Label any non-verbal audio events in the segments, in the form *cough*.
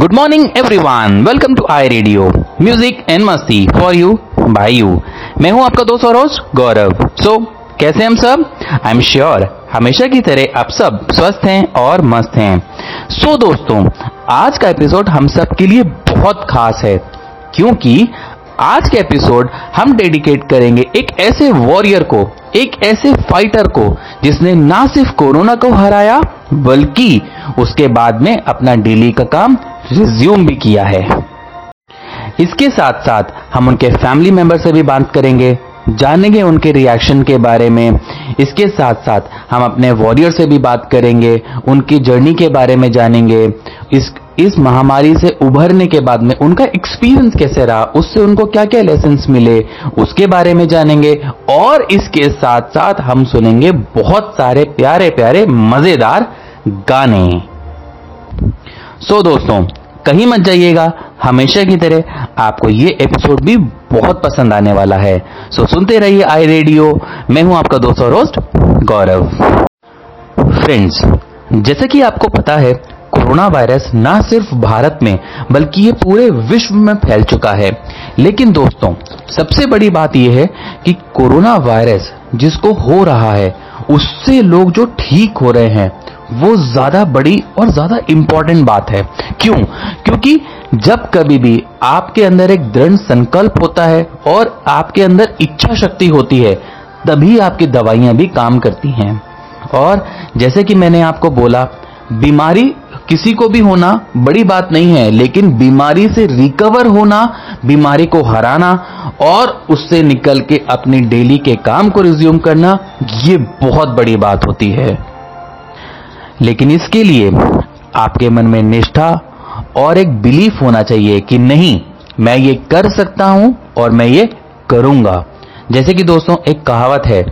Good morning everyone welcome to I radio music and मस्ती for you by you मैं हूँ आपका दोस्त और होस्ट गौरव. सो कैसे हम सब? आई एम श्योर हमेशा की तरह आप सब स्वस्थ हैं और मस्त हैं. सो so, दोस्तों आज का एपिसोड हम सब के लिए बहुत खास है क्योंकि आज के एपिसोड हम डेडिकेट करेंगे एक ऐसे वॉरियर को एक ऐसे फाइटर को जिसने ना सिर्फ़ कोरोना को हराया बल्कि उसके बाद में अपना डेली का काम रिज्यूम भी किया है। इसके साथ साथ हम उनके फैमिली मेंबर से भी बात करेंगे, जानेंगे उनके रिएक्शन के बारे में। इसके साथ साथ हम अपने वॉरियर से भी बात करेंगे, उनकी जर्नी के बारे में जानेंगे। इस इस महामारी से उभरने के बाद में उनका एक्सपीरियंस कैसे रहा, उससे उनको क्या क्या लेसन मिले, उसके बारे में जानेंगे। और इसके साथ साथ हम सुनेंगे बहुत सारे प्यारे प्यारे मज़ेदार गाने। सो so, दोस्तों कहीं मत जाइएगा हमेशा की तरह आपको ये एपिसोड भी बहुत पसंद आने वाला है। सो सुनते रहिए आई रेडियो। मैं हूँ आपका दोस्त और होस्ट गौरव। फ्रेंड्स जैसे कि आपको पता है कोरोना वायरस ना सिर्फ़ भारत में बल्कि ये पूरे विश्व में फैल चुका है। लेकिन दोस्तों सबसे बड़ी बात यह है कि कोरोना वायरस जिसको हो रहा है उससे लोग जो ठीक हो रहे हैं वो ज़्यादा बड़ी और ज़्यादा इंपॉर्टेंट बात है। क्यों? क्योंकि जब कभी भी आपके अंदर एक दृढ़ संकल्प होता है और आपके अंदर इच्छा शक्ति होती है, तभी आपकी दवाइयाँ भी काम करती हैं। और जैसे कि मैंने आपको बोला, बीमारी किसी को भी होना बड़ी बात नहीं है, लेकिन बीमारी से रिकवर होना, बीमारी को हराना और उससे निकल के अपनी डेली के काम को रिज्यूम करना, ये बहुत बड़ी बात होती है। लेकिन इसके लिए आपके मन में निष्ठा और एक बिलीफ होना चाहिए कि नहीं, मैं ये कर सकता हूँ और मैं ये करूँगा। जैसे कि दोस्तों, एक कहावत है,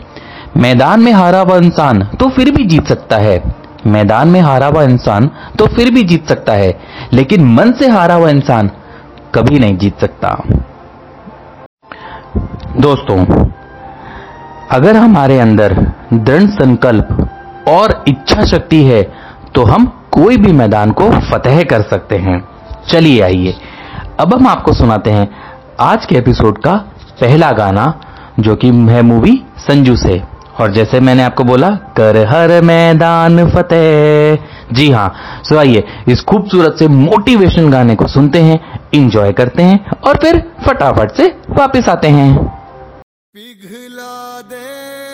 मैदान में हारा हुआ इंसान तो फिर भी जीत सकता है। मैदान में हारा हुआ इंसान तो फिर भी जीत सकता है, लेकिन मन से हारा हुआ इंसान कभी नहीं जीत सकता। दोस्तों, अगर हमारे अंदर दृढ़ संकल्प और इच्छा शक्ति है तो हम कोई भी मैदान को फतेह कर सकते हैं। चलिए आइए। अब हम आपको सुनाते हैं आज के एपिसोड का पहला गाना, जो कि है मूवी संजू से। और जैसे मैंने आपको बोला, कर हर मैदान फतेह। जी हाँ सो आइए, इस खूबसूरत से मोटिवेशन गाने को सुनते हैं इंजॉय करते हैं, और फिर फटाफट से वापस आते हैं। पिघला दे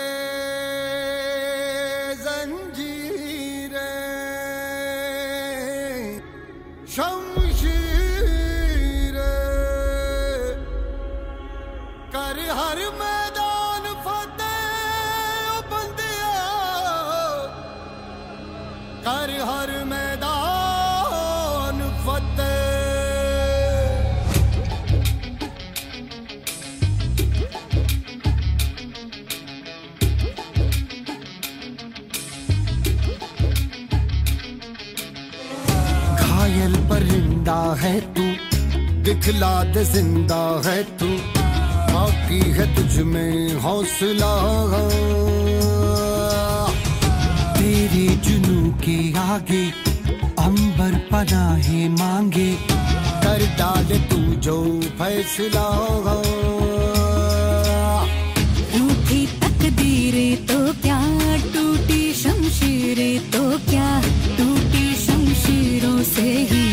हर मैदान फतेह बंदिया कर हर मैदान फतेह। घायल परिंदा है तू, दिखला दे ज़िंदा है तू। बाकी है तुझ में हौसला, तेरे जुनू के आगे अंबर पनाहे मांगे, कर डाल तू जो फैसला, रूठी तकदीरें तो क्या, टूटी शमशीरें तो क्या, टूटी शमशीरों से ही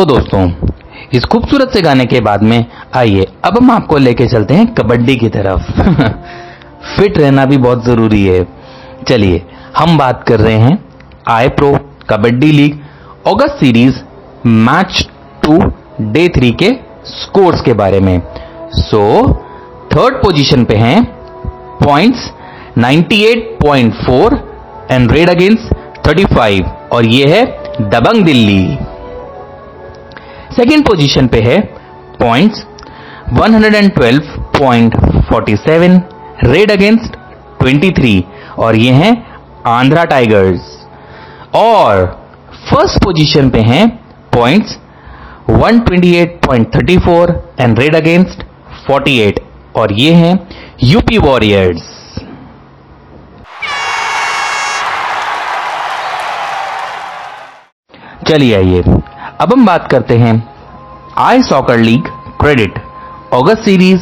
सो दोस्तों, इस खूबसूरत से गाने के बाद में आइए, अब हम आपको लेके चलते हैं कबड्डी की तरफ़। *laughs* फिट रहना भी बहुत ज़रूरी है। चलिए, हम बात कर रहे हैं I pro Kabaddi league August series match today three के स्कोर्स के बारे में। सो थर्ड पोजीशन पे हैं पॉइंट्स 98.4 एंड रेड अगेंस्ट 35 और ये है दबंग दिल्ली। सेकेंड पोजीशन पे है पॉइंट्स 112.47 रेड अगेंस्ट 23 और ये हैं आंध्रा टाइगर्स। और फ़र्स्ट पोजीशन पे हैं पॉइंट्स 128.34 एंड रेड अगेंस्ट 48 और ये हैं यूपी वॉरियर्स। चलिए आइए। अब हम बात करते हैं I soccer league credit August series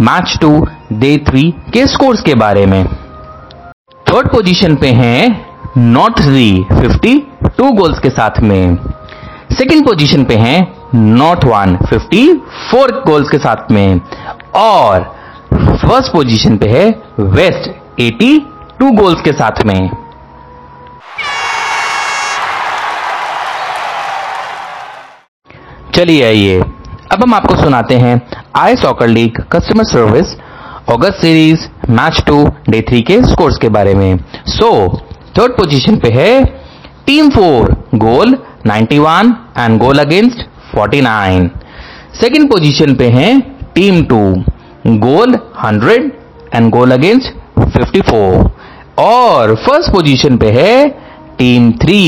match today three के स्कोर्स के बारे में। थर्ड पोजीशन पे हैं नॉर्थ री 52 गोल्स के साथ में। सेकंड पोजीशन पे हैं नॉर्थ वन 54 गोल्स के साथ में। और फ़र्स्ट पोजीशन पे है वेस्ट 82 गोल्स के साथ में। चलिए आइए। अब हम आपको सुनाते हैं I soccer league customer service August series match today three के स्कोर्स के बारे में। सो थर्ड पोजीशन पे है team four goal 91 and goal against 49 second position पे है team two goal 100 and goal against 54 और फ़र्स्ट पोजीशन पे है team three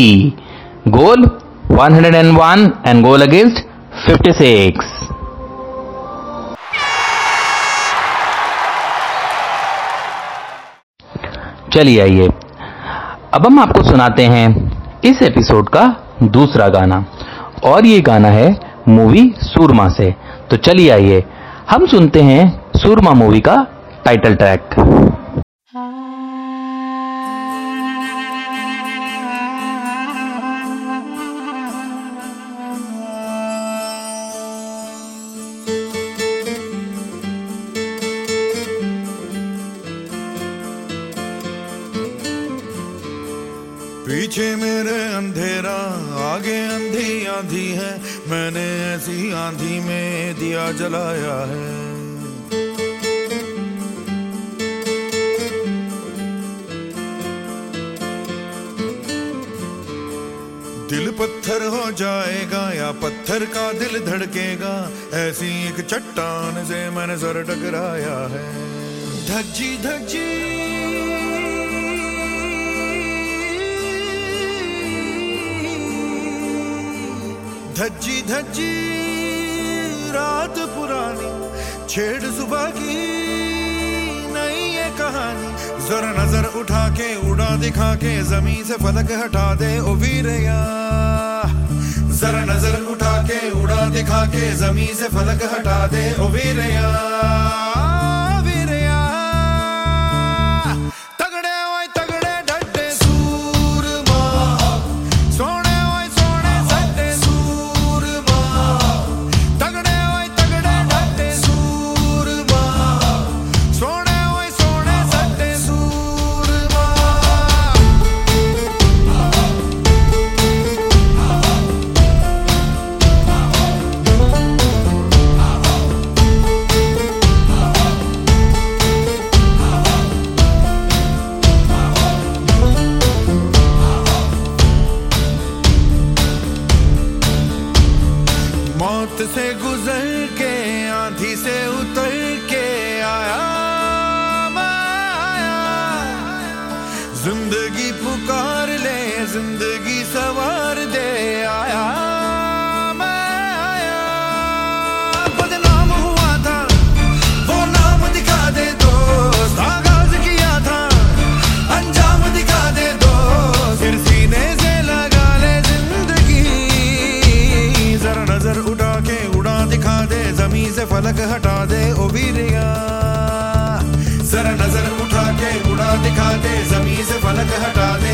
goal 101 and goal against 56 चलिए आइए। अब हम आपको सुनाते हैं इस एपिसोड का दूसरा गाना। और ये गाना है मूवी सूरमा से। तो चलिए आइए, हम सुनते हैं सूरमा मूवी का टाइटल ट्रैक मैंने ऐसी आंधी में दिया जलाया है। दिल पत्थर हो जाएगा या पत्थर का दिल धड़केगा, ऐसी एक चट्टान से मैंने सर टकराया है। धज्जी धज्जी। धज्जी धज्जी, रात पुरानी, छेड़ सुबह की नई ये कहानी। जरा नज़र उठा के, उड़ा दिखा के, ज़मीन से फलक हटा दे, ओ वीरया। जरा नज़र उठा के, उड़ा दिखा के, ज़मीन से फलक हटा दे, ओ वीरया। फलक हटा दे ओ वीरिया जरा नज़र उठा के उड़ा दिखा दे ज़मीन से फलक हटा दे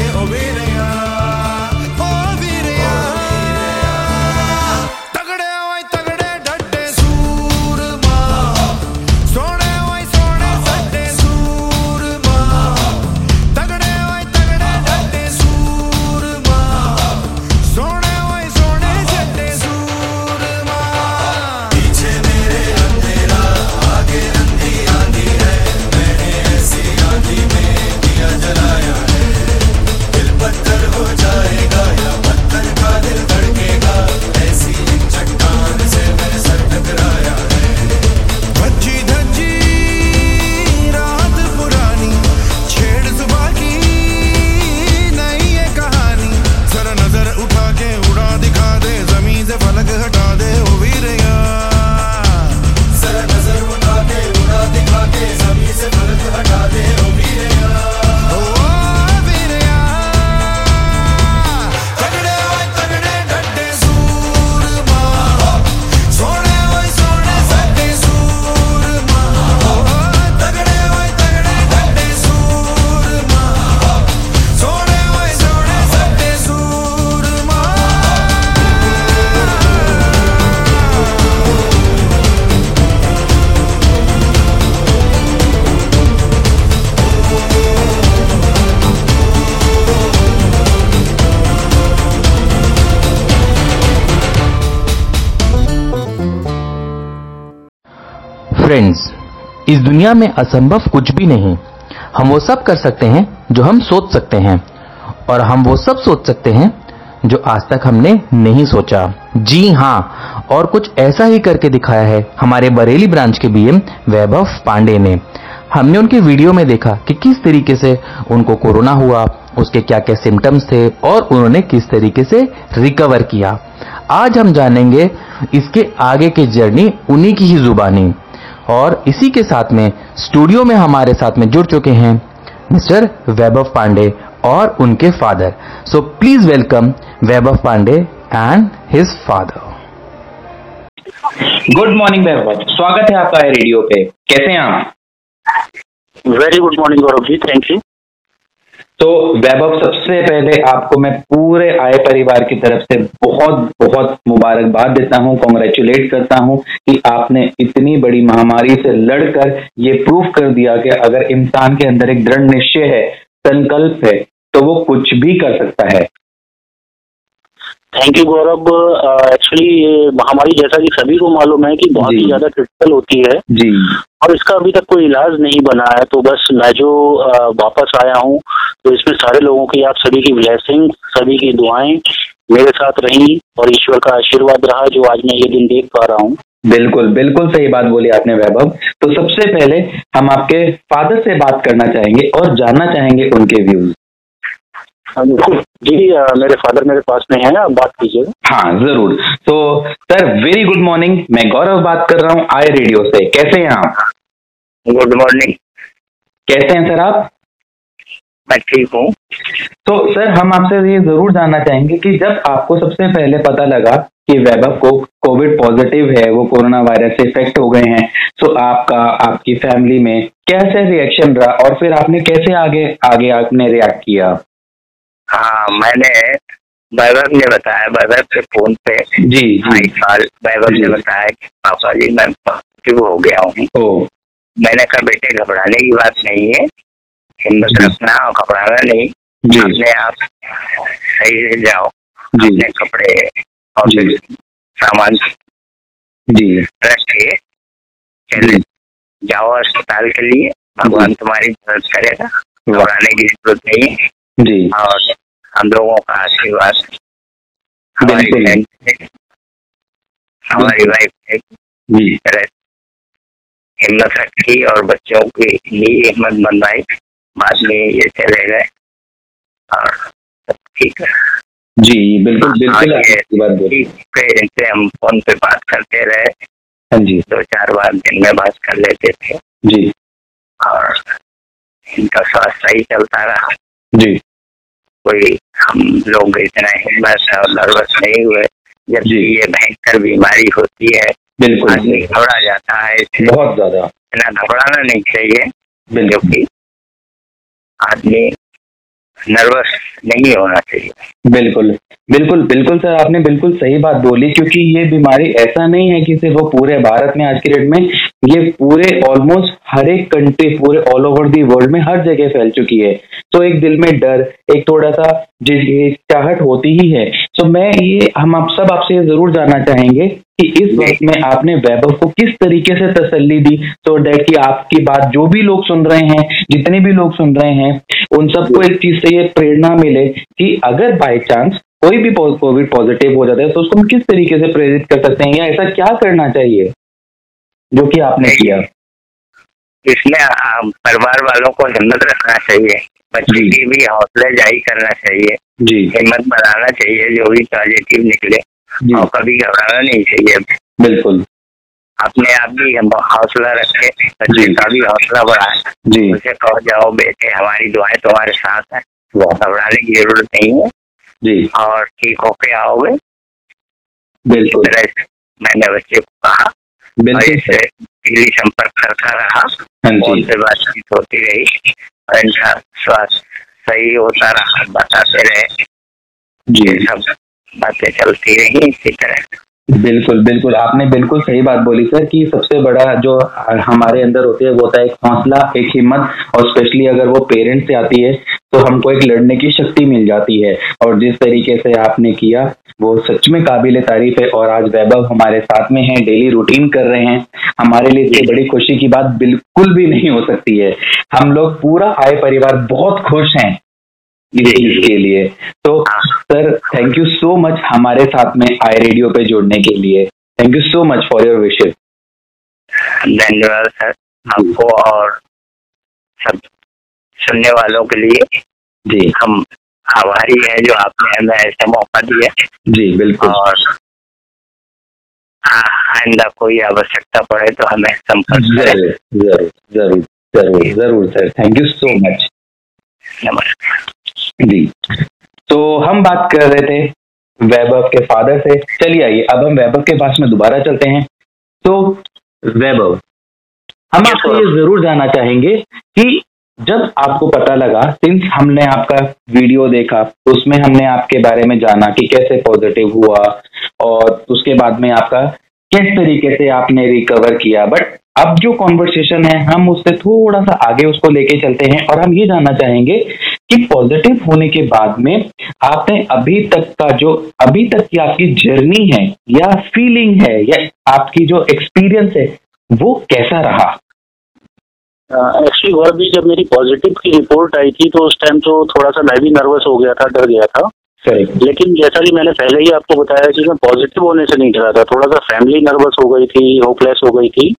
फ्रेंड्स इस दुनिया में असंभव कुछ भी नहीं। हम वो सब कर सकते हैं जो हम सोच सकते हैं, और हम वो सब सोच सकते हैं जो आज तक हमने नहीं सोचा। जी हाँ और कुछ ऐसा ही करके दिखाया है हमारे बरेली ब्रांच के बीएम वैभव पांडे ने। हमने उनके वीडियो में देखा कि किस तरीके से उनको कोरोना हुआ, उसके क्या क्या सिम्टम्स थे, और उन्होंने किस तरीके से रिकवर किया। आज हम जानेंगे इसके आगे की जर्नी उन्हीं की ही जुबानी। और इसी के साथ में स्टूडियो में हमारे साथ में जुड़ चुके हैं मिस्टर वैभव पांडे और उनके father. So please welcome Vaibhav Pandey and his father good morning Vaibhav. स्वागत है आपका है रेडियो पे। कैसे हैं आप? Very good morning Gaurav ji. Thank you तो वैभव, सबसे पहले आपको मैं पूरे आय परिवार की तरफ़ से बहुत बहुत मुबारकबाद देता हूँ कॉन्ग्रेचुलेट करता हूँ कि आपने इतनी बड़ी महामारी से लड़कर ये प्रूफ कर दिया कि अगर इंसान के अंदर एक दृढ़ निश्चय है, संकल्प है तो वो कुछ भी कर सकता है। थैंक यू गौरव एक्चुअली ये महामारी जैसा कि सभी को मालूम है कि बहुत ही ज़्यादा क्रिटिकल होती है। जी। और इसका अभी तक कोई इलाज नहीं बना है तो बस मैं जो अ, वापस आया हूँ तो इसमें सारे लोगों की आप सभी की ब्लेसिंग सभी की दुआएँ मेरे साथ रही और ईश्वर का आशीर्वाद रहा जो आज मैं ये दिन देख पा रहा हूँ। बिल्कुल बिल्कुल सही बात बोली आपने वैभव। तो सबसे पहले हम आपके फादर से बात करना चाहेंगे और जानना चाहेंगे उनके व्यूज़ जी। अ, मेरे फादर मेरे पास में है आप बात कीजिएगा। हाँ ज़रूर। तो सर वेरी गुड मॉर्निंग मैं गौरव बात कर रहा हूँ आई रेडियो से। कैसे हैं आप? गुड मॉर्निंग कैसे हैं सर आप? मैं ठीक हूँ। तो सर हम आपसे ये ज़रूर जानना चाहेंगे कि जब आपको सबसे पहले पता लगा कि वैभव को कोविड पॉजिटिव है वो कोरोना वायरस से इफ़ेक्ट हो गए हैं तो आपका आपकी फैमिली में कैसे रिएक्शन रहा और फिर आपने कैसे आगे आगे आपने रिएक्ट किया? हाँ मैंने वैभव ने बताया वैभव के फ़ोन पे जी ढाई जी साल वैभव ने बताया कि पापा जी मैं पॉजिटिव हो गया हूँ। मैंने कहा बेटे घबराने की बात नहीं है। हिम्मत रखना और घबराना नहीं। अपने आप सही से जाओ अपने कपड़े और सामान जी। रख के चले। जाओ अस्पताल के लिए। भगवान तुम्हारी मदद करेगा। घबराने की ज़रूरत नहीं है। जी। और हम लोगों का आशीर्वाद हमारी बिल्कुल। बहन हमारी वाइफ तरह हिम्मत रखी और बच्चों की लिए हिम्मत बनवाई बाद में ये चले गए और सब ठीक है। जी बिल्कुल बिल्कुल हाँ, ये- आपकी बात बोली ठीक है इनसे हम फ़ोन पे बात करते रहे। हाँ जी। दो चार बार दिन में बात कर लेते थे। जी। और इनका स्वास्थ्य सही चलता रहा। जी। कोई हम लोग इतना हिम्मत और नर्वस नहीं हुए। जब ये भयंकर बीमारी होती है बिल्कुल। आदमी घबरा जाता है बहुत ज़्यादा। इतना घबराना नहीं चाहिए बिल्कुल। आदमी नर्वस नहीं होना चाहिए। बिल्कुल बिल्कुल बिल्कुल सर, आपने बिल्कुल सही बात बोली, क्योंकि ये बीमारी ऐसा नहीं है कि सिर्फ़ वो पूरे भारत में, आज की डेट में, ये पूरे ऑलमोस्ट हर एक कंट्री पूरे ऑल ओवर दी वर्ल्ड में हर जगह फैल चुकी है। तो एक दिल में डर, एक थोड़ा सा चाहट होती ही है। तो मैं ये, हम आप सब आपसे ज़रूर जानना चाहेंगे कि इस वक्त में आपने वैभव को किस तरीके से तसल्ली दी तो डैट की आपकी बात जो भी लोग सुन रहे हैं जितने भी लोग सुन रहे हैं उन सबको एक चीज़ से ये प्रेरणा मिले कि अगर बाय चांस कोई भी कोविड पॉजिटिव हो जाता है तो उसको हम किस तरीके से प्रेरित कर सकते हैं या ऐसा क्या करना चाहिए जो कि आपने किया? इसमें परिवार वालों को हिम्मत रखना चाहिए बच्चे की भी हौसला जारी करना चाहिए जी। हिम्मत बनाना चाहिए जो भी पॉजिटिव निकले। और कभी घबराना नहीं चाहिए। बिल्कुल। अपने आप भी हौसला रखे बच्चे का भी हौसला बढ़ाए। जी। उसे कहो जाओ बेटे हमारी दुआएँ तुम्हारे साथ है। घबराने की ज़रूरत नहीं है। जी। और ठीक होके आओगे। बिल्कुल। तरह मैंने बच्चे को कहा। बिल्कुल। डेली संपर्क करता रहा। हाँ जी। पे बातचीत होती रही। और इनका स्वास्थ्य सही होता रहा बताते रहे। जी। सब बातें चलती रही इसी तरह। बिल्कुल बिल्कुल। आपने बिल्कुल सही बात बोली, सर, कि सबसे बड़ा जो हमारे अंदर होती है, वो होता है एक हौसला, एक हिम्मत, और स्पेशली अगर वो पेरेंट्स से आती है तो हमको एक लड़ने की शक्ति मिल जाती है। और जिस तरीके से आपने किया, वो सच में काबिल तारीफ़ है, और आज वैभव हमारे साथ में है, डेली रूटीन कर रहे हैं। हमारे लिए इससे बड़ी खुशी की बात बिल्कुल भी नहीं हो सकती है। हम लोग पूरा आय परिवार बहुत खुश हैं। इस चीज़ के लिए। तो sir thank you so much हमारे साथ में आई रेडियो पे जुड़ने के लिए। Thank you so much for your विशेष धन्यवाद सर। आपको और सब सुनने वालों के लिए जी। हम आभारी है जो आपने हमें ऐसा मौका दिया। जी बिल्कुल। और आ- आइंदा कोई आवश्यकता पड़े तो हमें संपर्क ज़रूर ज़रूर ज़रूर ज़रूर ज़रूर sir. Thank you so much नमस्कार। जी। तो हम बात कर रहे थे वैभव के फादर से। चलिए आइए अब हम वैभव के पास में दोबारा चलते हैं। तो वैभव हम आपसे ये ज़रूर जानना चाहेंगे कि जब आपको पता लगा सिंस हमने आपका वीडियो देखा उसमें हमने आपके बारे में जाना कि कैसे पॉजिटिव हुआ और उसके बाद में आपका किस तरीके से आपने रिकवर किया। बट अब जो कॉन्वर्सेशन है हम उससे थोड़ा सा आगे उसको लेके चलते हैं और हम ये जानना चाहेंगे कि पॉजिटिव होने के बाद में आपने अभी तक का जो अभी तक की आपकी जर्नी है या फीलिंग है या आपकी जो एक्सपीरियंस है वो कैसा रहा? एक्चुअली गौरव जी जब मेरी पॉजिटिव की रिपोर्ट आई थी तो उस टाइम तो थोड़ा सा मैं भी नर्वस हो गया था डर गया था। करेक्ट लेकिन जैसा कि मैंने पहले ही आपको बताया कि मैं पॉजिटिव होने से नहीं डरा था थोड़ा सा फैमिली नर्वस हो गई थी होपलेस हो गई थी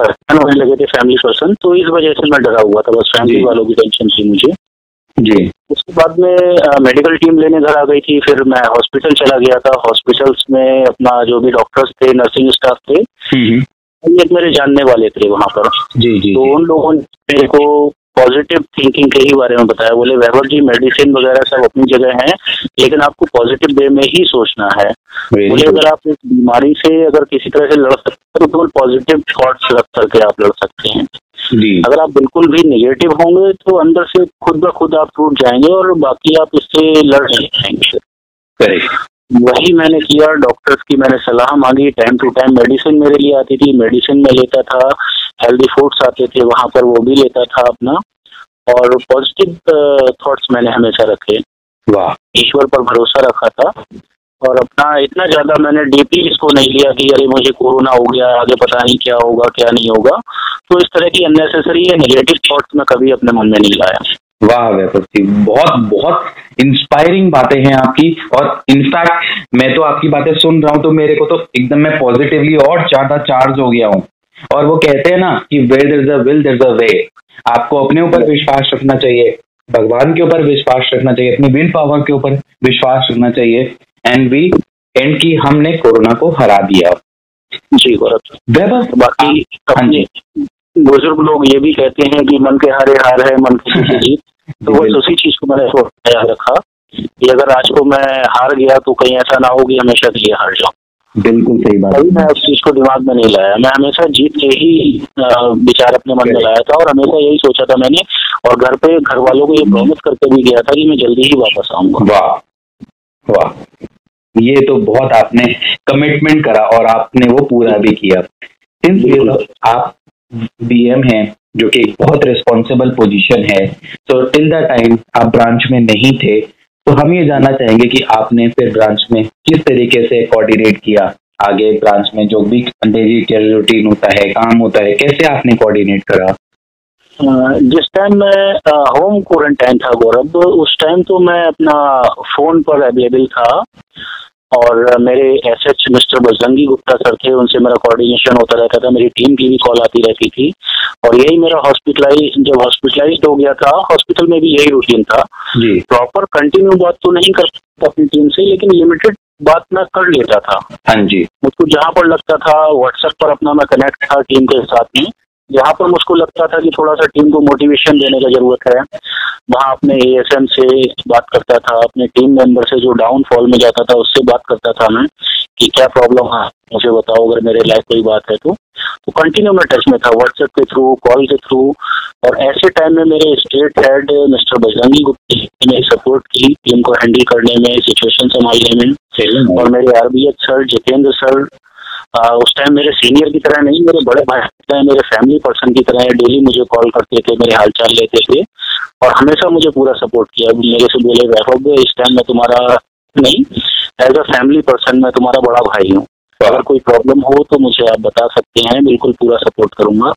परेशान होने लगे थे फैमिली पर्सन तो इस वजह से मैं डरा हुआ था बस फैमिली वालों की टेंशन थी मुझे। जी। उसके बाद में मेडिकल टीम लेने घर आ गई थी फिर मैं हॉस्पिटल चला गया था। हॉस्पिटल्स में अपना जो भी डॉक्टर्स थे नर्सिंग स्टाफ थे हम्म, एक मेरे जानने वाले थे वहाँ पर। जी जी तो उन लोगों ने मेरे को पॉजिटिव थिंकिंग के ही बारे में बताया। बोले वैभव जी मेडिसिन वगैरह सब अपनी जगह है लेकिन आपको पॉजिटिव वे में ही सोचना है। बोले अगर आप इस बीमारी से अगर किसी तरह से लड़ सकते हैं तो केवल पॉजिटिव थॉट्स रख करके आप लड़ सकते हैं। अगर आप बिल्कुल भी निगेटिव होंगे तो अंदर से खुद ब खुद आप टूट जाएँगे और बाकी आप इससे लड़ नहीं पाएँगे। वही मैंने किया डॉक्टर्स की मैंने सलाह मांगी। टाइम टू टाइम मेडिसिन मेरे लिए आती थी। मेडिसिन में लेता था। हेल्दी फूड्स आते थे वहाँ पर वो भी लेता था अपना। और पॉजिटिव थॉट्स मैंने हमेशा रखे। वाह। ईश्वर पर भरोसा रखा था। और अपना इतना ज़्यादा मैंने डीपली इसको नहीं लिया कि अरे मुझे कोरोना हो गया, आगे पता नहीं क्या होगा, क्या नहीं होगा। तो इस तरह की अननेसेसरी या नेगेटिव थॉट्स मैं कभी अपने मन में नहीं लाया। वाह, वैभव बहुत बहुत इंस्पायरिंग बातें हैं आपकी। और इनफैक्ट मैं तो आपकी बातें सुन रहा हूँ तो मेरे को तो एकदम मैं पॉजिटिवली और ज़्यादा चार्ज हो गया हूँ। और वो कहते हैं ना कि where there a will there अ वे आपको अपने ऊपर विश्वास रखना चाहिए, भगवान के ऊपर विश्वास रखना चाहिए, अपनी विल पावर के ऊपर विश्वास रखना चाहिए। एंड वी एंड की हमने कोरोना को हरा दिया। जी गौरव वैभव बाकी हाँ जी। बुज़ुर्ग लोग ये भी कहते हैं कि मन के हारे हार है मन की जीत *laughs* तो बस उसी चीज़ को मैंने याद रखा कि अगर आज को मैं हार गया तो कहीं ऐसा ना हो कि हमेशा के लिए हार जाऊँ। बिल्कुल सही बात। कभी मैं उस चीज़ को दिमाग में नहीं लाया। मैं हमेशा जीत के ही विचार अपने मन में लाया था और हमेशा यही सोचा था मैंने और घर पे घर वालों को ये प्रॉमिस करके भी गया था कि मैं जल्दी ही वापस आऊँगा। वाह वाह। ये तो बहुत आपने कमिटमेंट करा और आपने वो पूरा भी किया। सिंस। आप बीएम हैं जो कि एक बहुत रिस्पॉन्सिबल पोजीशन है तो टिल द टाइम आप ब्रांच में नहीं थे तो हम ये जानना चाहेंगे कि आपने फिर ब्रांच में किस तरीके से कोऑर्डिनेट किया? आगे ब्रांच में जो भी डेली रूटीन होता है काम होता है कैसे आपने कोऑर्डिनेट करा? जिस टाइम मैं होम क्वारंटाइन था गौरव उस टाइम तो मैं अपना फ़ोन पर अवेलेबल था और मेरे S H mister Bajrangi Gupta sir थे उनसे मेरा कोऑर्डिनेशन होता रहता था मेरी टीम की भी कॉल आती रहती थी और यही मेरा हॉस्पिटलाइज जब हॉस्पिटलाइज हो गया था हॉस्पिटल में भी यही रूटीन था। प्रॉपर कंटिन्यू बात तो नहीं कर सकता अपनी टीम से लेकिन लिमिटेड बात मैं कर लेता था। हाँ जी। मुझको जहाँ पर लगता था व्हाट्सएप पर अपना मैं कनेक्ट था टीम के साथ में जहाँ पर मुझको लगता था कि थोड़ा सा टीम को मोटिवेशन देने का ज़रूरत है। वहाँ अपने एएसएम से बात करता था अपने टीम मेंबर से जो डाउनफॉल में जाता था उससे बात करता था मैं कि क्या प्रॉब्लम है? मुझे बताओ अगर मेरे लाइफ कोई बात है तो। तो कंटिन्यू मैं टच में था व्हाट्सएप के थ्रू कॉल के थ्रू और ऐसे टाइम में मेरे state head mister Bajrangi Gupta ने सपोर्ट की टीम को हैंडल करने में सिचुएशन संभालने में। और मेरे आरबीएच सर जितेंद्र सर आ, उस टाइम मेरे सीनियर की तरह नहीं मेरे बड़े भाई मेरे फैमिली पर्सन की तरह डेली मुझे कॉल करते थे मेरे हालचाल लेते थे और हमेशा मुझे पूरा सपोर्ट किया। मेरे से बोले वैभव इस टाइम मैं तुम्हारा नहीं एज अ फैमिली पर्सन मैं तुम्हारा बड़ा भाई हूँ। तो अगर कोई प्रॉब्लम हो तो मुझे आप बता सकते हैं बिल्कुल पूरा सपोर्ट करूँगा।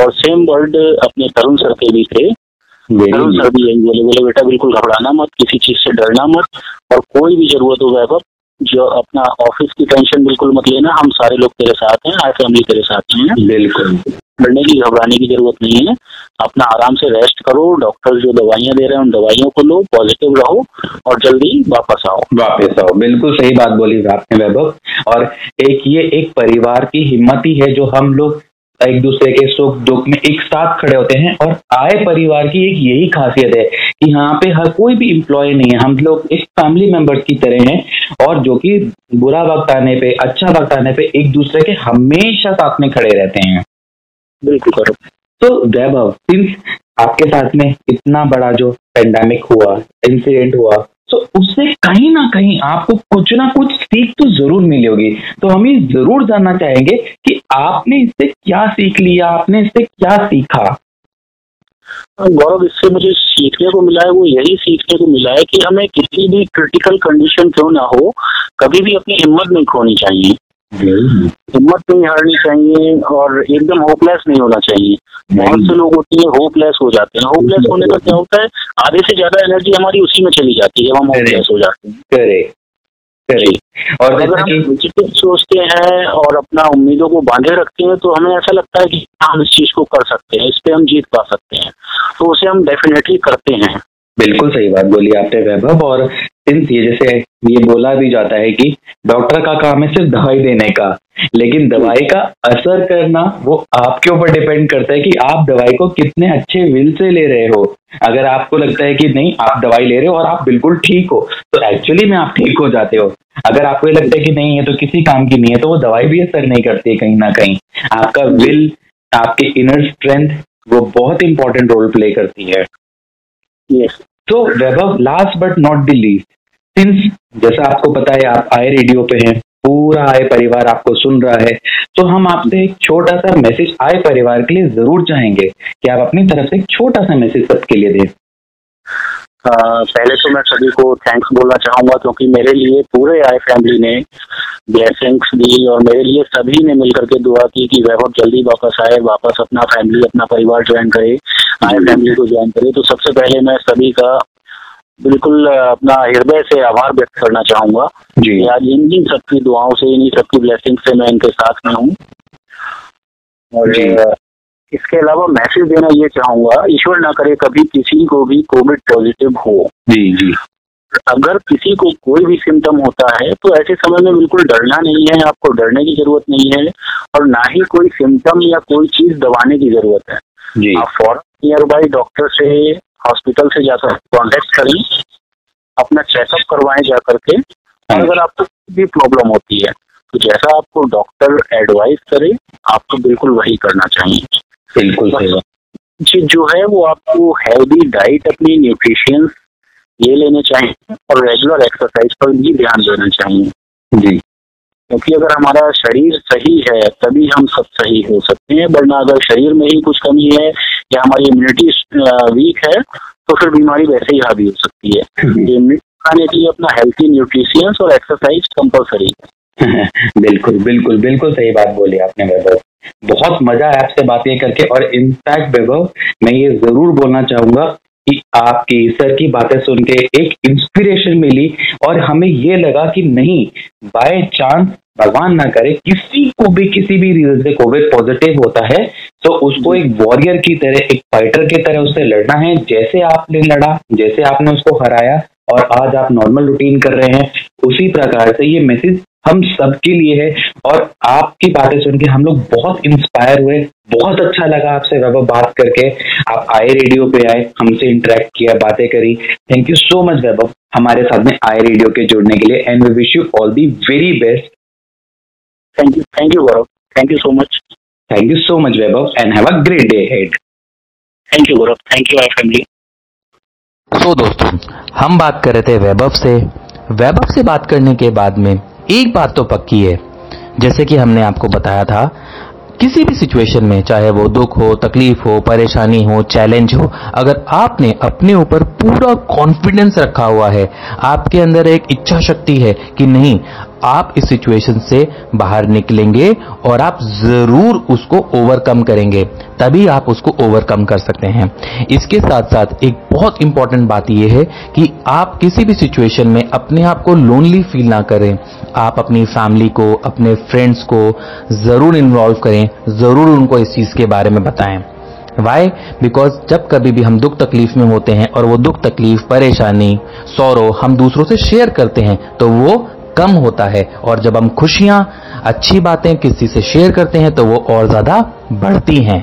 और सेम वर्ड अपने तरुण सर के भी थे। तरुण सर भी यही बोले बोले बेटा बिल्कुल घबराना मत किसी चीज़ से डरना मत और कोई भी ज़रूरत हो वैभव जो अपना ऑफ़िस की टेंशन बिल्कुल मत लेना हम सारे लोग तेरे साथ हैं आई फैमिली तेरे साथ हैं। बिल्कुल। डरने की घबराने की ज़रूरत नहीं है। अपना आराम से रेस्ट करो डॉक्टर जो दवाइयाँ दे रहे हैं उन दवाइयों को लो पॉजिटिव रहो और जल्दी वापस आओ। वापस आओ। बिल्कुल सही बात बोली आपने वैभव। और एक ये एक परिवार की हिम्मत ही है जो हम लोग एक दूसरे के सुख दुख में एक साथ खड़े होते हैं और आय परिवार की एक यही खासियत है कि यहाँ पे हर कोई भी इम्प्लॉय नहीं है। हम लोग एक फैमिली मेंबर्स की तरह हैं और जो कि बुरा वक्त आने पे अच्छा वक्त आने पे एक दूसरे के हमेशा साथ में खड़े रहते हैं। बिल्कुल तो वैभव सिंस आपके साथ में इतना बड़ा जो पेंडेमिक हुआ इंसिडेंट हुआ तो उससे कहीं ना कहीं आपको कुछ ना कुछ सीख तो ज़रूर मिली होगी। तो हम ये ज़रूर जानना चाहेंगे कि आपने इससे क्या सीख लिया, आपने इससे क्या सीखा? गौरव, इससे मुझे सीखने को मिला है, वो यही सीखने को मिला है कि हमें किसी भी क्रिटिकल कंडीशन क्यों ना हो, कभी भी अपनी हिम्मत नहीं खोनी चाहिए। हिम्मत नहीं हारनी चाहिए और एकदम होपलेस नहीं होना चाहिए। बहुत से लोग होते हैं होपलेस हो जाते हैं। होपलेस होने का क्या होता है? आधे से ज़्यादा एनर्जी हमारी उसी में चली जाती है जब हम होपलेस हो जाते हैं। करे करे और अगर हम पॉजिटिव सोचते हैं और अपना उम्मीदों को बांधे रखते हैं तो हमें ऐसा लगता है कि हम इस चीज़ को कर सकते हैं इस पे हम जीत पा सकते हैं। तो उसे हम डेफिनेटली करते हैं। बिल्कुल सही बात बोली आपने वैभव। और सिंस ये जैसे ये बोला भी जाता है कि डॉक्टर का काम है सिर्फ़ दवाई देने का, लेकिन दवाई का असर करना वो आपके ऊपर डिपेंड करता है कि आप दवाई को कितने अच्छे विल से ले रहे हो। अगर आपको लगता है कि नहीं, आप दवाई ले रहे हो और आप बिल्कुल ठीक हो तो एक्चुअली में आप ठीक हो जाते हो। अगर आपको ये लगता है कि नहीं, ये तो किसी काम की नहीं है तो वो दवाई भी असर नहीं करती है कहीं ना कहीं। आपका विल, आपके इनर स्ट्रेंथ वो बहुत इंपॉर्टेंट रोल प्ले करती है। तो Vaibhav last but not the least since जैसा आपको पता है, आप आए रेडियो पे हैं, पूरा आए परिवार आपको सुन रहा है तो हम आपसे एक छोटा सा मैसेज आए परिवार के लिए ज़रूर चाहेंगे कि आप अपनी तरफ़ से एक छोटा सा मैसेज सबके लिए दें। पहले तो मैं सभी को थैंक्स बोलना चाहूँगा क्योंकि मेरे लिए पूरे आई फैमिली ने ब्लेसिंग्स दी और मेरे लिए सभी ने मिलकर के दुआ की कि वैभव जल्दी वापस आए वापस अपना फैमिली अपना परिवार ज्वाइन करे आई फैमिली को ज्वाइन करे। तो सबसे पहले मैं सभी का बिल्कुल अपना हृदय से आभार व्यक्त करना चाहूँगा जी। आज इन सबकी दुआओं से इन्हीं सबकी ब्लेसिंग से मैं इनके साथ में हूँ। और इसके अलावा मैसेज देना ये चाहूँगा ईश्वर ना करे कभी किसी को भी कोविड पॉजिटिव हो। जी जी। अगर किसी को कोई भी सिम्टम होता है तो ऐसे समय में बिल्कुल डरना नहीं है आपको डरने की ज़रूरत नहीं है और ना ही कोई सिम्टम या कोई चीज़ दबाने की ज़रूरत है। जी। आप फ़ौरन नियर बाई डॉक्टर से हॉस्पिटल से जाकर कॉन्टेक्ट करें अपना चेकअप करवाएँ जा करके और अगर आपको कोई भी प्रॉब्लम होती है तो जैसा आपको डॉक्टर एडवाइस करे आपको बिल्कुल वही करना चाहिए। बिल्कुल सही चीज़ जो है वो आपको हेल्दी डाइट अपनी न्यूट्रिशियंस ये लेने चाहिए और रेगुलर एक्सरसाइज पर भी ध्यान देना चाहिए। जी। क्योंकि अगर हमारा शरीर सही है तभी हम सब सही हो सकते हैं वरना अगर शरीर में ही कुछ कमी है या हमारी इम्यूनिटी वीक है तो फिर बीमारी वैसे ही हावी हो सकती है। इम्यूनिटी खाने के लिए अपना हेल्थी न्यूट्रिशियंस और एक्सरसाइज कंपलसरी है। *laughs* बिल्कुल बिल्कुल बिल्कुल सही बात बोली आपने वैभव। बहुत मज़ा आया आपसे बातें करके और इनफैक्ट वैभव, मैं ये ज़रूर बोलना चाहूँगा कि आपकी सर की बातें सुन के एक इंस्पिरेशन मिली और हमें ये लगा कि नहीं बाय चांस भगवान ना करे, किसी को भी, किसी भी रीजन से कोविड पॉजिटिव होता है तो उसको एक वॉरियर की तरह, एक फाइटर की तरह उससे लड़ना है, जैसे आपने लड़ा, जैसे आपने उसको हराया और आज आप नॉर्मल रूटीन कर रहे हैं, उसी प्रकार से ये मैसेज हम सबके लिए है और आपकी बातें सुन के हम लोग बहुत इंस्पायर हुए बहुत अच्छा लगा आपसे वैभव बात करके। आप आए रेडियो पे आए हमसे इंटरेक्ट किया बातें करी। Thank you so much Vaibhav हमारे साथ में आए रेडियो के जुड़ने के लिए and we wish you all the very best thank you thank you Gaurav thank you so much thank you so much Vaibhav and have a great day ahead thank you Gaurav thank you I family तो दोस्तों हम बात कर रहे थे वैभव से। वैभव से बात करने के बाद में एक बात तो पक्की है, जैसे कि हमने आपको बताया था, किसी भी सिचुएशन में, चाहे वो दुख हो, तकलीफ़ हो, परेशानी हो चैलेंज हो, अगर आपने अपने ऊपर पूरा कॉन्फिडेंस रखा हुआ है, आपके अंदर एक इच्छा शक्ति है कि नहीं आप इस सिचुएशन से बाहर निकलेंगे और आप ज़रूर उसको ओवरकम करेंगे। तभी आप उसको ओवरकम कर सकते हैं। इसके साथ साथ एक बहुत इंपॉर्टेंट बात यह है कि आप किसी भी सिचुएशन में अपने आप को लोनली फील ना करें। आप अपनी फैमिली को, अपने फ्रेंड्स को ज़रूर इन्वॉल्व करें, ज़रूर उनको इस चीज़ के बारे में बताएँ। वाई बिकॉज़ जब कभी भी हम दुख तकलीफ़ में होते हैं और वो दुख तकलीफ़, परेशानी सौरव हम दूसरों से शेयर करते हैं तो वो कम होता है और जब हम खुशियाँ, अच्छी बातें किसी से शेयर करते हैं तो वो और ज़्यादा बढ़ती हैं।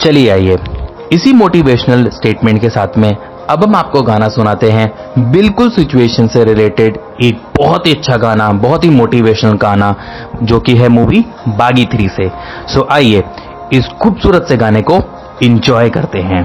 चलिए आइए, इसी मोटिवेशनल स्टेटमेंट के साथ में अब हम आपको गाना सुनाते हैं। बिल्कुल सिचुएशन से रिलेटेड एक बहुत ही अच्छा गाना, बहुत ही मोटिवेशनल गाना, जो कि है मूवी बागी थ्री से। सो आइए, इस खूबसूरत से गाने को इंजॉय करते हैं।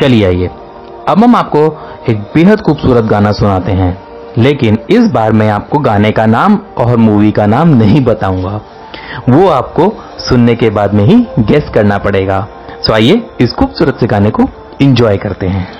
चलिए आइए। अब हम आपको एक बेहद खूबसूरत गाना सुनाते हैं। लेकिन इस बार मैं आपको गाने का नाम और मूवी का नाम नहीं बताऊँगा। वो आपको सुनने के बाद में ही गेस करना पड़ेगा। तो आइए इस खूबसूरत से गाने को इंजॉय करते हैं।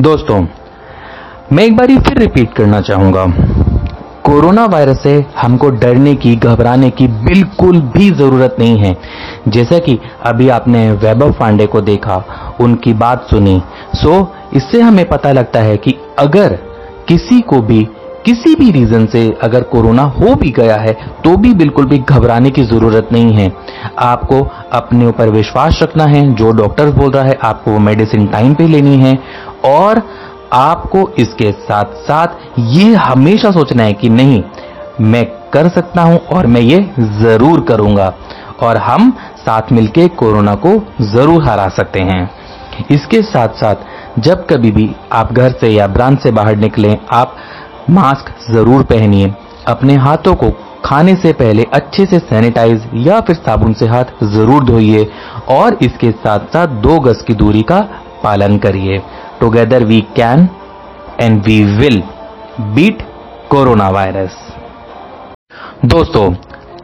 दोस्तों, मैं एक बार फिर रिपीट करना चाहूँगा। कोरोना वायरस से हमको डरने की, घबराने की बिल्कुल भी ज़रूरत नहीं है। जैसा कि अभी आपने वैभव पांडे को देखा, उनकी बात सुनी। सो इससे हमें पता लगता है कि अगर किसी को भी किसी भी रीजन से अगर कोरोना हो भी गया है तो भी बिल्कुल भी घबराने की ज़रूरत नहीं है। आपको अपने ऊपर विश्वास रखना है, जो डॉक्टर बोल रहा है, आपको वो मेडिसिन टाइम पे लेनी है। और आपको इसके साथ साथ ये हमेशा सोचना है कि नहीं, मैं कर सकता हूँ और मैं ये ज़रूर करूँगा। और हम साथ मिलके कोरोना को ज़रूर हरा सकते हैं। इसके साथ साथ जब कभी भी आप घर से या ब्रांच से बाहर निकलें, आप मास्क ज़रूर पहनिए। अपने हाथों को खाने से पहले अच्छे से सैनिटाइज या फिर साबुन से हाथ ज़रूर धोइए और इसके साथ साथ दो गज की दूरी का पालन करिए। Together we can and we will beat corona virus दोस्तों,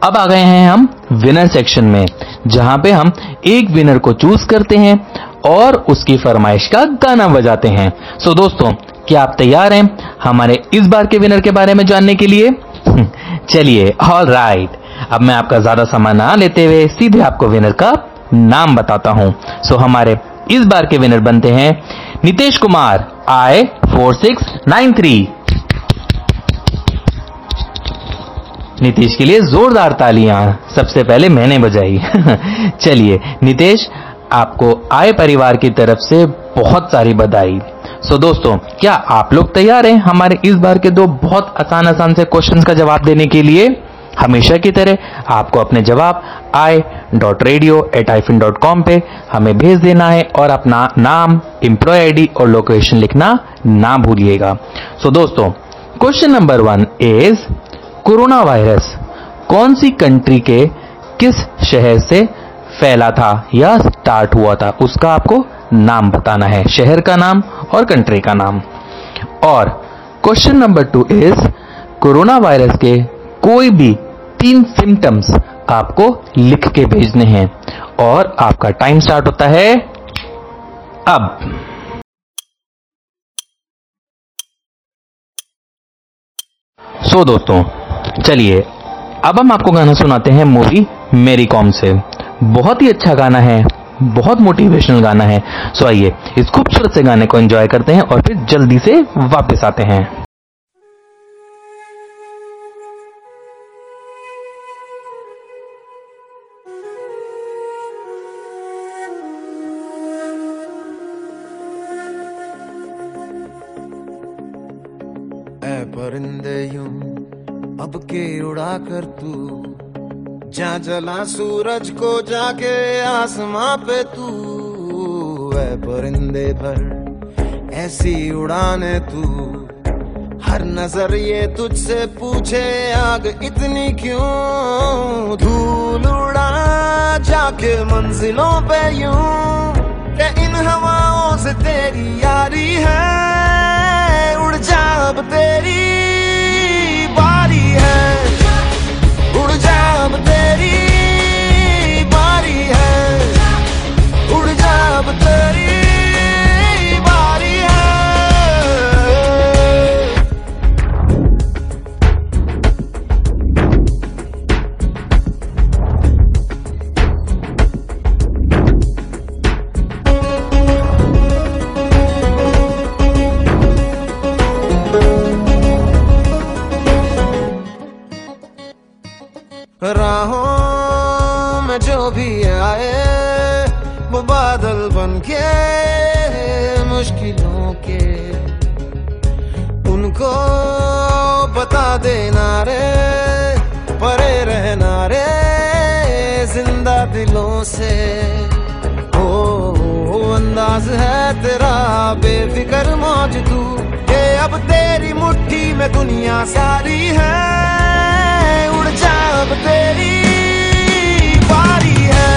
अब आ गए हैं हम विनर सेक्शन में, जहाँ पे हम एक विनर को चूज़ करते हैं और उसकी फरमाइश का गाना बजाते हैं। सो दोस्तों क्या आप तैयार हैं हमारे इस बार के विनर के बारे में जानने के लिए? *laughs* चलिए ऑल राइट अब मैं आपका ज़्यादा समय ना लेते हुए सीधे आपको विनर का नाम बताता हूँ। सो हमारे इस बार के विनर बनते हैं Nitesh Kumar I four six nine three Nitish के लिए जोरदार तालियाँ, सबसे पहले मैंने बजाई। *laughs* चलिए, नीतीश, आपको आय परिवार की तरफ़ से बहुत सारी बधाई। सो so, दोस्तों क्या आप लोग तैयार हैं हमारे इस बार के दो बहुत आसान आसान से क्वेश्चंस का जवाब देने के लिए? हमेशा की तरह आपको अपने जवाब I dot radio at ifin dot com पे हमें भेज देना है और अपना नाम एम्प्लॉय आईडी और लोकेशन लिखना ना भूलिएगा। सो so, दोस्तों question number one is corona virus कौन सी कंट्री के किस शहर से फैला था या स्टार्ट हुआ था? उसका आपको नाम बताना है। शहर का नाम और कंट्री का नाम। और question number two is corona virus के कोई भी तीन सिम्टम्स आपको लिख के भेजने हैं। और आपका टाइम स्टार्ट होता है अब। सो दोस्तों, चलिए, अब हम आपको गाना सुनाते हैं मूवी मेरी कॉम से। बहुत ही अच्छा गाना है। बहुत मोटिवेशनल गाना है। सो आइए, इस खूबसूरत से गाने को एंजॉय करते हैं और फिर जल्दी से वापस आते हैं। परिंदे यूँ अब के उड़ा कर तू जा जला सूरज को जाके आसमां पे तू ऐ परिंदे भर। ऐसी उड़ाने तू। हर नज़र ये तुझसे पूछे, आग इतनी क्यों? धूल उड़ा जाके मंजिलों पे यूँ के इन हवाओं से तेरी यारी है। उड़ जा अब तेरी। अब तेरी बारी है। उड़ जा अब तेरी ज़िंदा दिलों से। ओ, ओ अंदाज है तेरा बेफिक्र मौज तू के अब तेरी मुट्ठी में दुनिया सारी है। उड़ जा अब तेरी बारी है।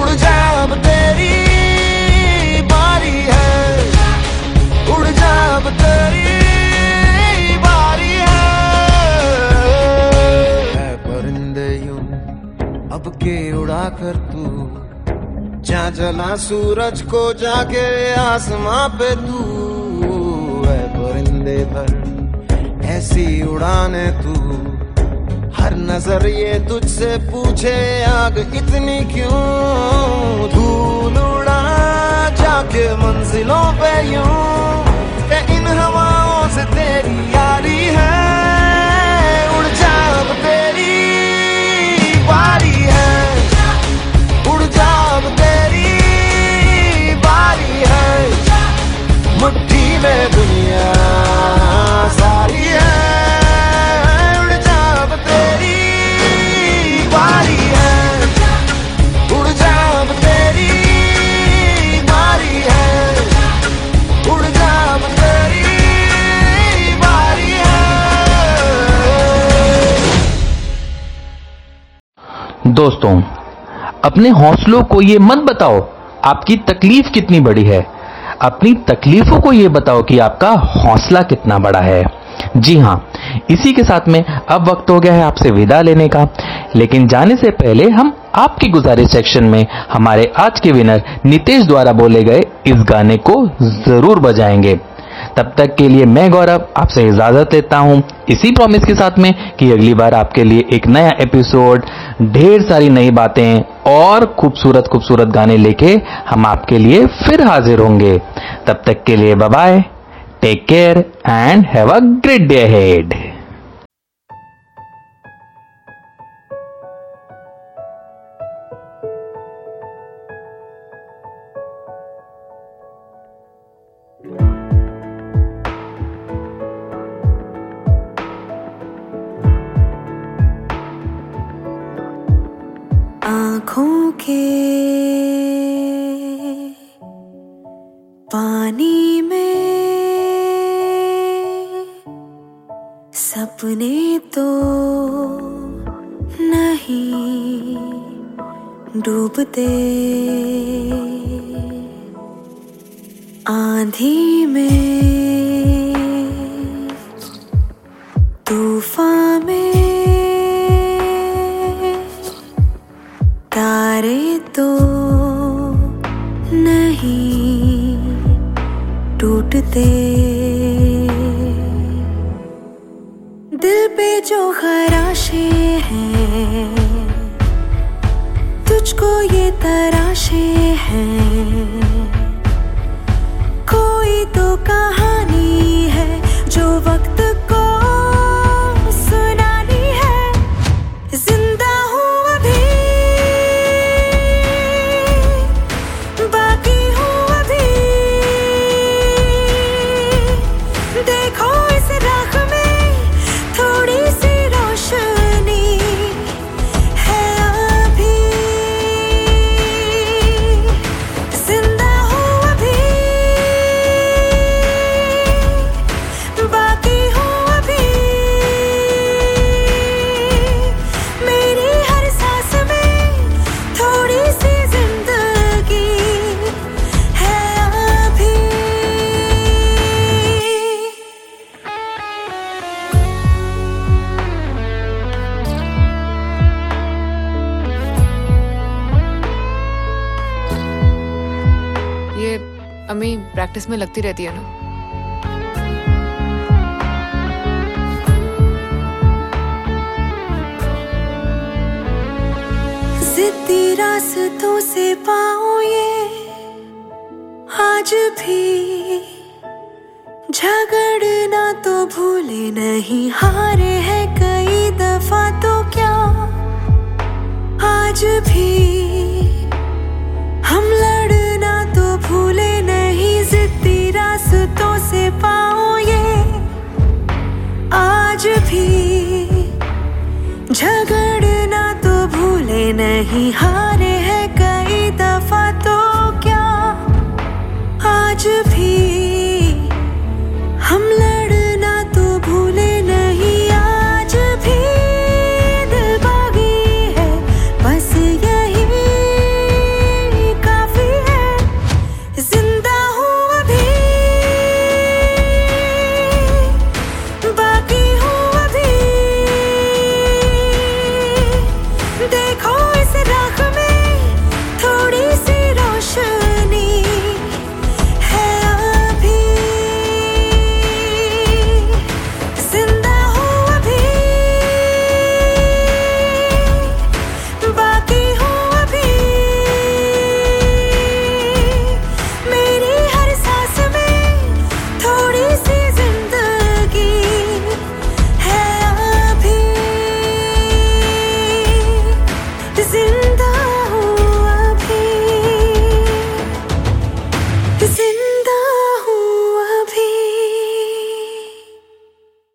उड़ तेरी बारी है। उड़ जा अब तेरी अब के उड़ा कर तू। जा जला सूरज को जाके आसमां पे तू। ऐ परिंदे भर, ऐसी उड़ाने तू। हर नज़र ये तुझसे पूछे, आग इतनी क्यों? धूल उड़ा, जाके मंजिलों पे यूँ। इन हवाओं से तेरी यारी है। मुट्ठी में दुनिया सारी है। उड़ तेरी बारी है। उड़ जा अब तेरी बारी है। उड़ जा तेरी बारी है। दोस्तों, अपने हौसलों को ये मत बताओ आपकी तकलीफ़ कितनी बड़ी है? अपनी तकलीफों को यह बताओ कि आपका हौसला कितना बड़ा है। जी हाँ इसी के साथ में अब वक्त हो गया है आपसे विदा लेने का। लेकिन जाने से पहले हम आपकी गुजारिश सेक्शन में हमारे आज के विनर नितेश द्वारा बोले गए इस गाने को ज़रूर बजाएँगे। तब तक के लिए मैं गौरव आपसे इजाज़त लेता हूँ। इसी प्रॉमिस के साथ में कि अगली बार आपके लिए एक नया एपिसोड ढेर सारी नई बातें और खूबसूरत खूबसूरत गाने लेके हम आपके लिए फिर हाजिर होंगे। तब तक के लिए bye take care and have a great day ahead सकते दिल पे जो खरा करती रहती है ना जिद्दी रास्तों से पाओ ये, आज भी झगड़ना तो भूले नहीं, हारे है कई दफ़ा तो क्या? आज भी पाऊँ ये आज भी झगड़ना तो भूले नहीं, हारे हैं कई दफ़ा तो क्या? आज भी